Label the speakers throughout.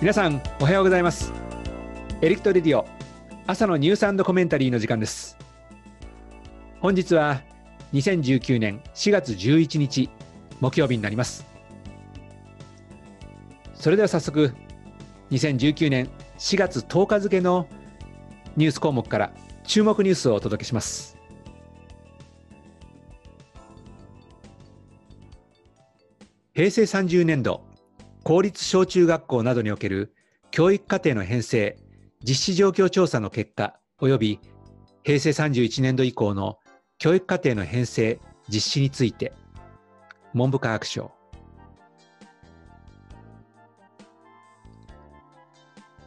Speaker 1: 皆さんおはようございます。エリクトレディオ朝のニュースコメンタリーの時間です。本日は2019年4月11日木曜日になります。それでは早速2019年4月10日付のニュース項目から注目ニュースをお届けします。平成30年度公立小中学校などにおける教育課程の編成、実施状況調査の結果及び平成31年度以降の教育課程の編成、実施について文部科学省。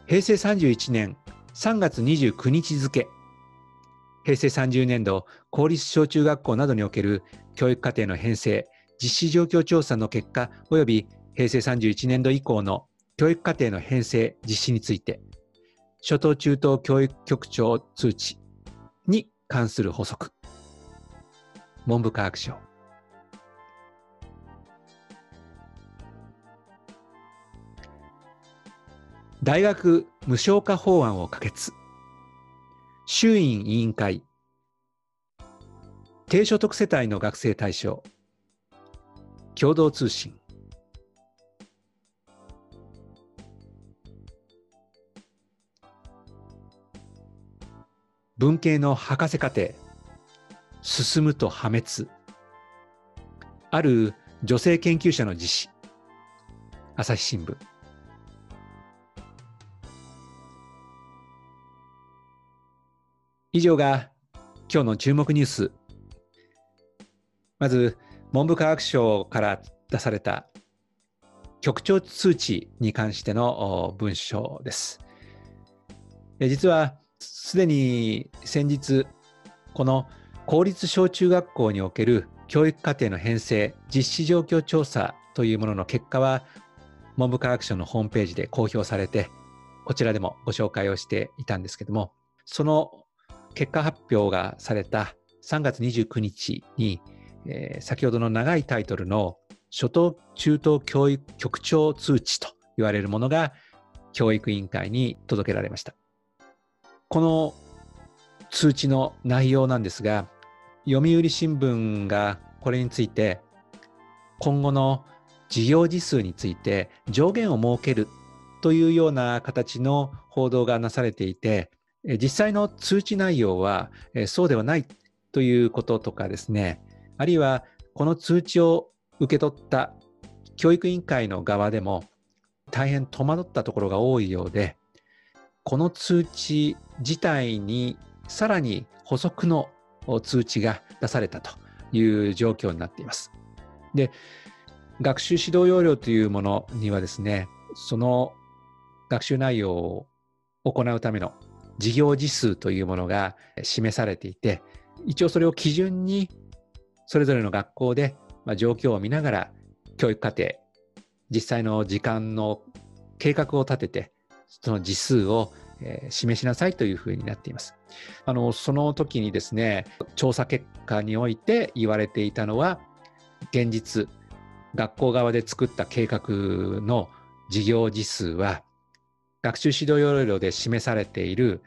Speaker 1: 平成31年3月29日付平成30年度公立小中学校などにおける教育課程の編成実施状況調査の結果及び平成31年度以降の教育課程の編成実施について、初等中等教育局長通知に関する補足。文部科学省。大学無償化法案を可決。衆院委員会。低所得世帯の学生対象。共同通信。文系の博士課程。進むと破滅。ある女性研究者の実施朝日新聞。以上が今日の注目ニュース。まず文部科学省から出された局長通知に関しての文章です。実はすでに先日、この公立小中学校における教育課程の編成、実施状況調査というものの結果は、文部科学省のホームページで公表されて、こちらでもご紹介をしていたんですけども、その結果発表がされた3月29日に、えー、先ほどの長いタイトルの初等中等教育局長通知と言われるものが教育委員会に届けられました。この通知の内容なんですが、読売新聞がこれについて、今後の事業時数について上限を設けるというような形の報道がなされていて、実際の通知内容はそうではないということとかですね、あるいはこの通知を受け取った教育委員会の側でも大変戸惑ったところが多いようで、この通知自体にさらに補足の通知が出されたという状況になっています。で、学習指導要領というものにはですね、その学習内容を行うための事業時数というものが示されていて、一応それを基準にそれぞれの学校で状況を見ながら教育課程、実際の時間の計画を立てて、その時数を、示しなさいというふうになっています。あのその時にですね調査結果において言われていたのは現実学校側で作った計画の事業時数は学習指導要領で示されている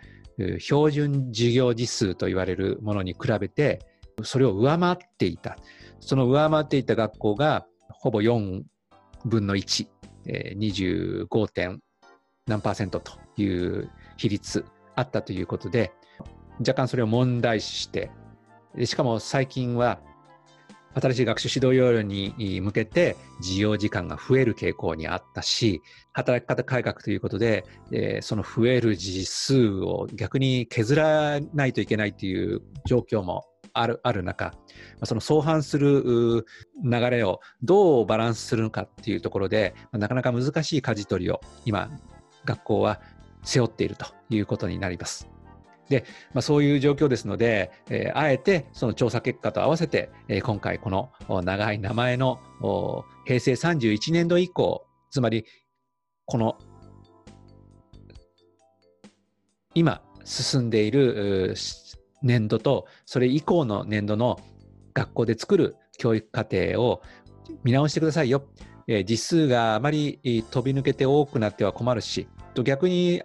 Speaker 1: 標準事業時数と言われるものに比べてそれを上回っていたその上回っていた学校がほぼ4分の1、えー、25. 何パーセントという比率あったということで、若干それを問題視して、しかも最近は新しい学習指導要領に向けて授業時間が増える傾向にあったし、働き方改革ということで、その増える時数を逆に削らないといけないという状況もあるある中、その相反する流れをどうバランスするのかっていうところで、なかなか難しい舵取りを今、学校は背負っているということになります。で、まあ、そういう状況ですので、えー、あえてその調査結果と合わせて、えー、今回この長い名前の平成31年度以降、つまりこの今進んでいる年度とそれ以降の年度の学校で作る教育課程を見直してくださいよ。えー、実数があまり飛び抜けて多くなっては困るし、と逆に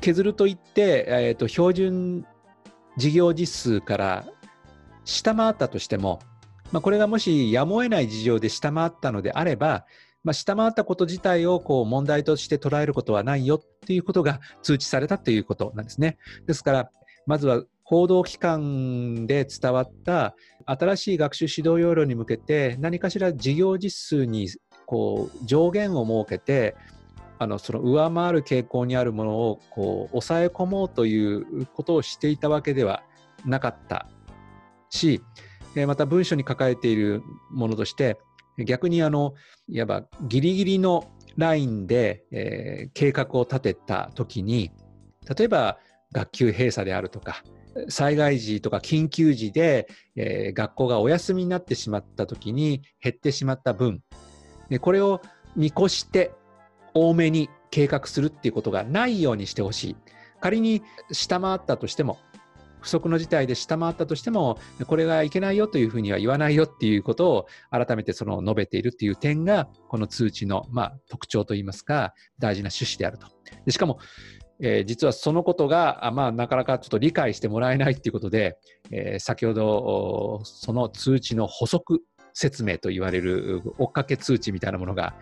Speaker 1: 削るといって、えーと、標準事業実数から下回ったとしても、まあ、これがもしやむを得ない事情で下回ったのであれば、まあ、下回ったこと自体をこう問題として捉えることはないよっていうことが通知されたということなんですね。ですから、まずは報道機関で伝わった新しい学習指導要領に向けて何かしら事業実数にこう上限を設けてあのその上回る傾向にあるものをこう抑え込もうということをしていたわけではなかったしまた文書に書かれているものとして逆にあのいわばギリギリのラインで、えー、計画を立てた時に例えば学級閉鎖であるとか災害時とか緊急時で、えー、学校がお休みになってしまった時に減ってしまった分。でこれを見越して多めに計画するっていうことがないようにしてほしい。仮に下回ったとしても不測の事態で下回ったとしてもこれがいけないよというふうには言わないよっていうことを改めてその述べているっていう点がこの通知のまあ特徴といいますか大事な趣旨であると。でしかもえー、実はそのことが、まあ、なかなかちょっと理解してもらえないということで、えー、先ほどその通知の補足説明と言われる追っかけ通知みたいなものが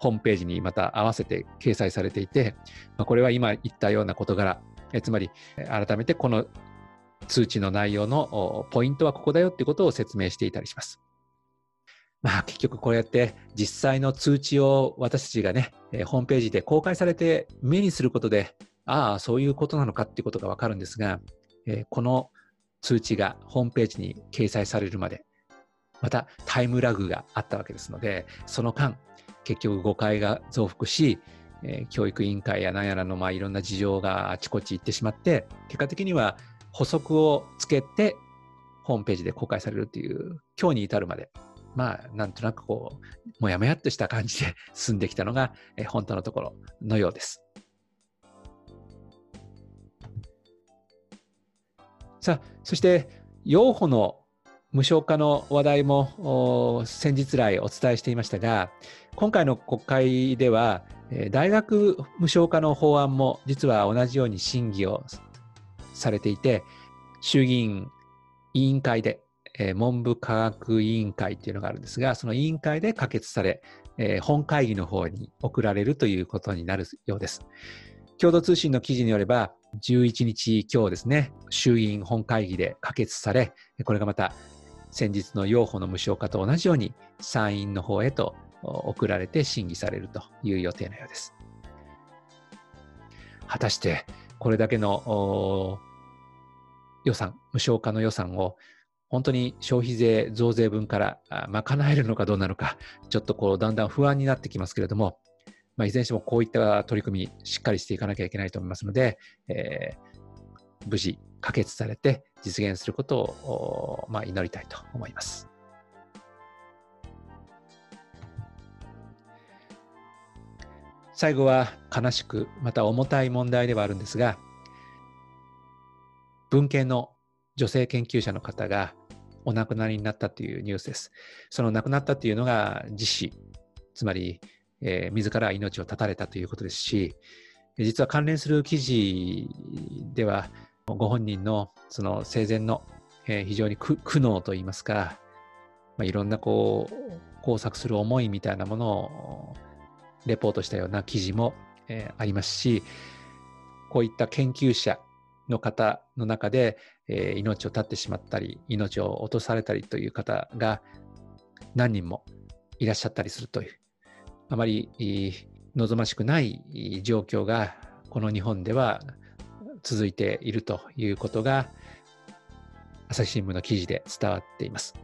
Speaker 1: ホームページにまた合わせて掲載されていて、まあ、これは今言ったような事柄、えー、つまり改めてこの通知の内容のポイントはここだよっていうことを説明していたりします。まあ結局こうやって実際の通知を私たちがね、ホームページで公開されて目にすることでああ、そういうことなのかっていうことがわかるんですが、えー、この通知がホームページに掲載されるまで、またタイムラグがあったわけですので、その間、結局誤解が増幅し、えー、教育委員会や何やらのまあいろんな事情があちこち行ってしまって、結果的には補足をつけてホームページで公開されるっていう、今日に至るまで、まあ、なんとなくこう、もやもやっとした感じで進んできたのが、えー、本当のところのようです。さあ、そして、養護の無償化の話題も先日来お伝えしていましたが、今回の国会では、大学無償化の法案も実は同じように審議をされていて、衆議院委員会で、文部科学委員会というのがあるんですが、その委員会で可決され、本会議の方に送られるということになるようです。共同通信の記事によれば、11日今日ですね、衆院本会議で可決され、これがまた先日の養護の無償化と同じように参院の方へと送られて審議されるという予定のようです。果たしてこれだけの予算、無償化の予算を本当に消費税増税分から賄えるのかどうなのか、ちょっとこうだんだん不安になってきますけれども、まあ、いずれにしてもこういった取り組み、しっかりしていかなきゃいけないと思いますので、えー、無事可決されて実現することを、まあ、祈りたいと思います。最後は悲しく、また重たい問題ではあるんですが、文系の女性研究者の方がお亡くなりになったというニュースです。その亡くなったというのが自死、つまりえー、自ら命を絶たれたということですし、実は関連する記事では、ご本人のその生前の、えー、非常に苦悩といいますか、まあ、いろんなこう工作する思いみたいなものをレポートしたような記事も、えー、ありますし、こういった研究者の方の中で、えー、命を絶ってしまったり、命を落とされたりという方が何人もいらっしゃったりするという、あまり望ましくない状況がこの日本では続いているということが朝日新聞の記事で伝わっています。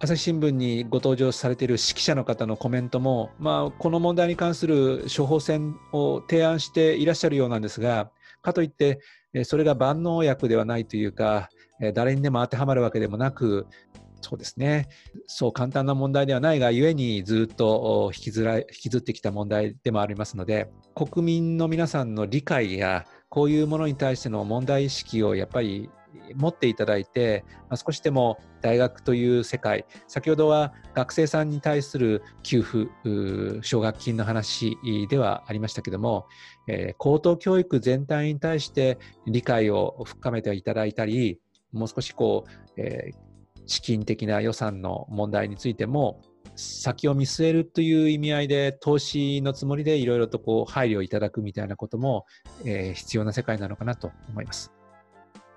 Speaker 1: 朝日新聞にご登場されている指揮者の方のコメントも、まあ、この問題に関する処方箋を提案していらっしゃるようなんですが、かといって、それが万能薬ではないというか、誰にでも当てはまるわけでもなく、そうですね。そう簡単な問題ではないがゆえにずっと引きずら引きずってきた問題でもありますので、国民の皆さんの理解やこういうものに対しての問題意識をやっぱり持っていただいて、まあ、少しでも大学という世界先ほどは学生さんに対する給付奨学金の話ではありましたけども、えー、高等教育全体に対して理解を深めていただいたりもう少しこう、えー、資金的な予算の問題についても先を見据えるという意味合いで投資のつもりでいろいろとこう配慮いただくみたいなことも、えー、必要な世界なのかなと思います。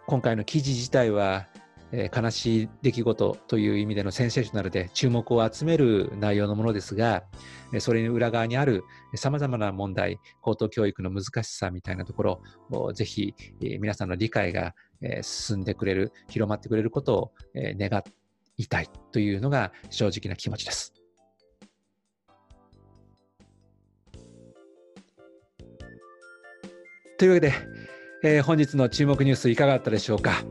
Speaker 1: 今回の記事自体は、えー、悲しい出来事という意味でのセンセーショナルで注目を集める内容のものですが、それに裏側にあるさまざまな問題、高等教育の難しさみたいなところをぜひ、皆さんの理解が、進んでくれる、広まってくれることを、願いたいというのが正直な気持ちです。というわけで、えー、本日の注目ニュースいかがだったでしょうか、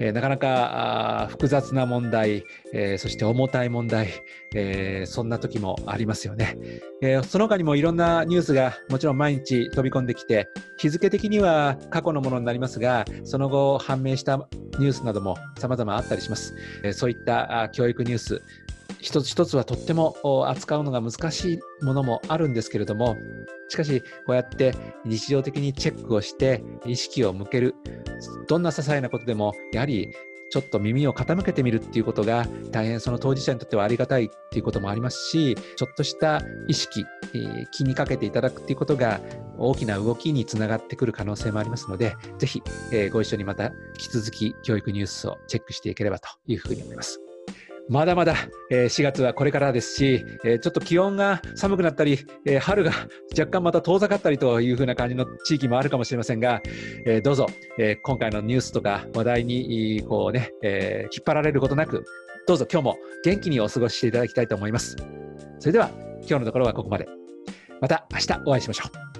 Speaker 1: え、なかなか複雑な問題、え、そして重たい問題、えそんな時もありますよね、えその他にもいろんなニュースがもちろん毎日飛び込んできて日付的には過去のものになりますがその後判明したニュースなども様々あったりします、えそういった教育ニュース一つ一つはとっても扱うのが難しいものもあるんですけれどもしかしこうやって日常的にチェックをして意識を向けるどんな些細なことでもやはりちょっと耳を傾けてみるっていうことが大変その当事者にとってはありがたいっていうこともありますしちょっとした意識、気にかけていただくっていうことが大きな動きにつながってくる可能性もありますのでぜひ、ご一緒にまた引き続き教育ニュースをチェックしていければというふうに思います。まだまだ、えー、4月はこれからですし、えー、ちょっと気温が寒くなったり、えー、春が 若干また遠ざかったりというふうな感じの地域もあるかもしれませんが、えー、どうぞ、えー、今回のニュースとか話題にこうね、えー、引っ張られることなく、どうぞ今日も元気にお過ごししていただきたいと思います。それでは今日のところはここまで。また明日お会いしましょう。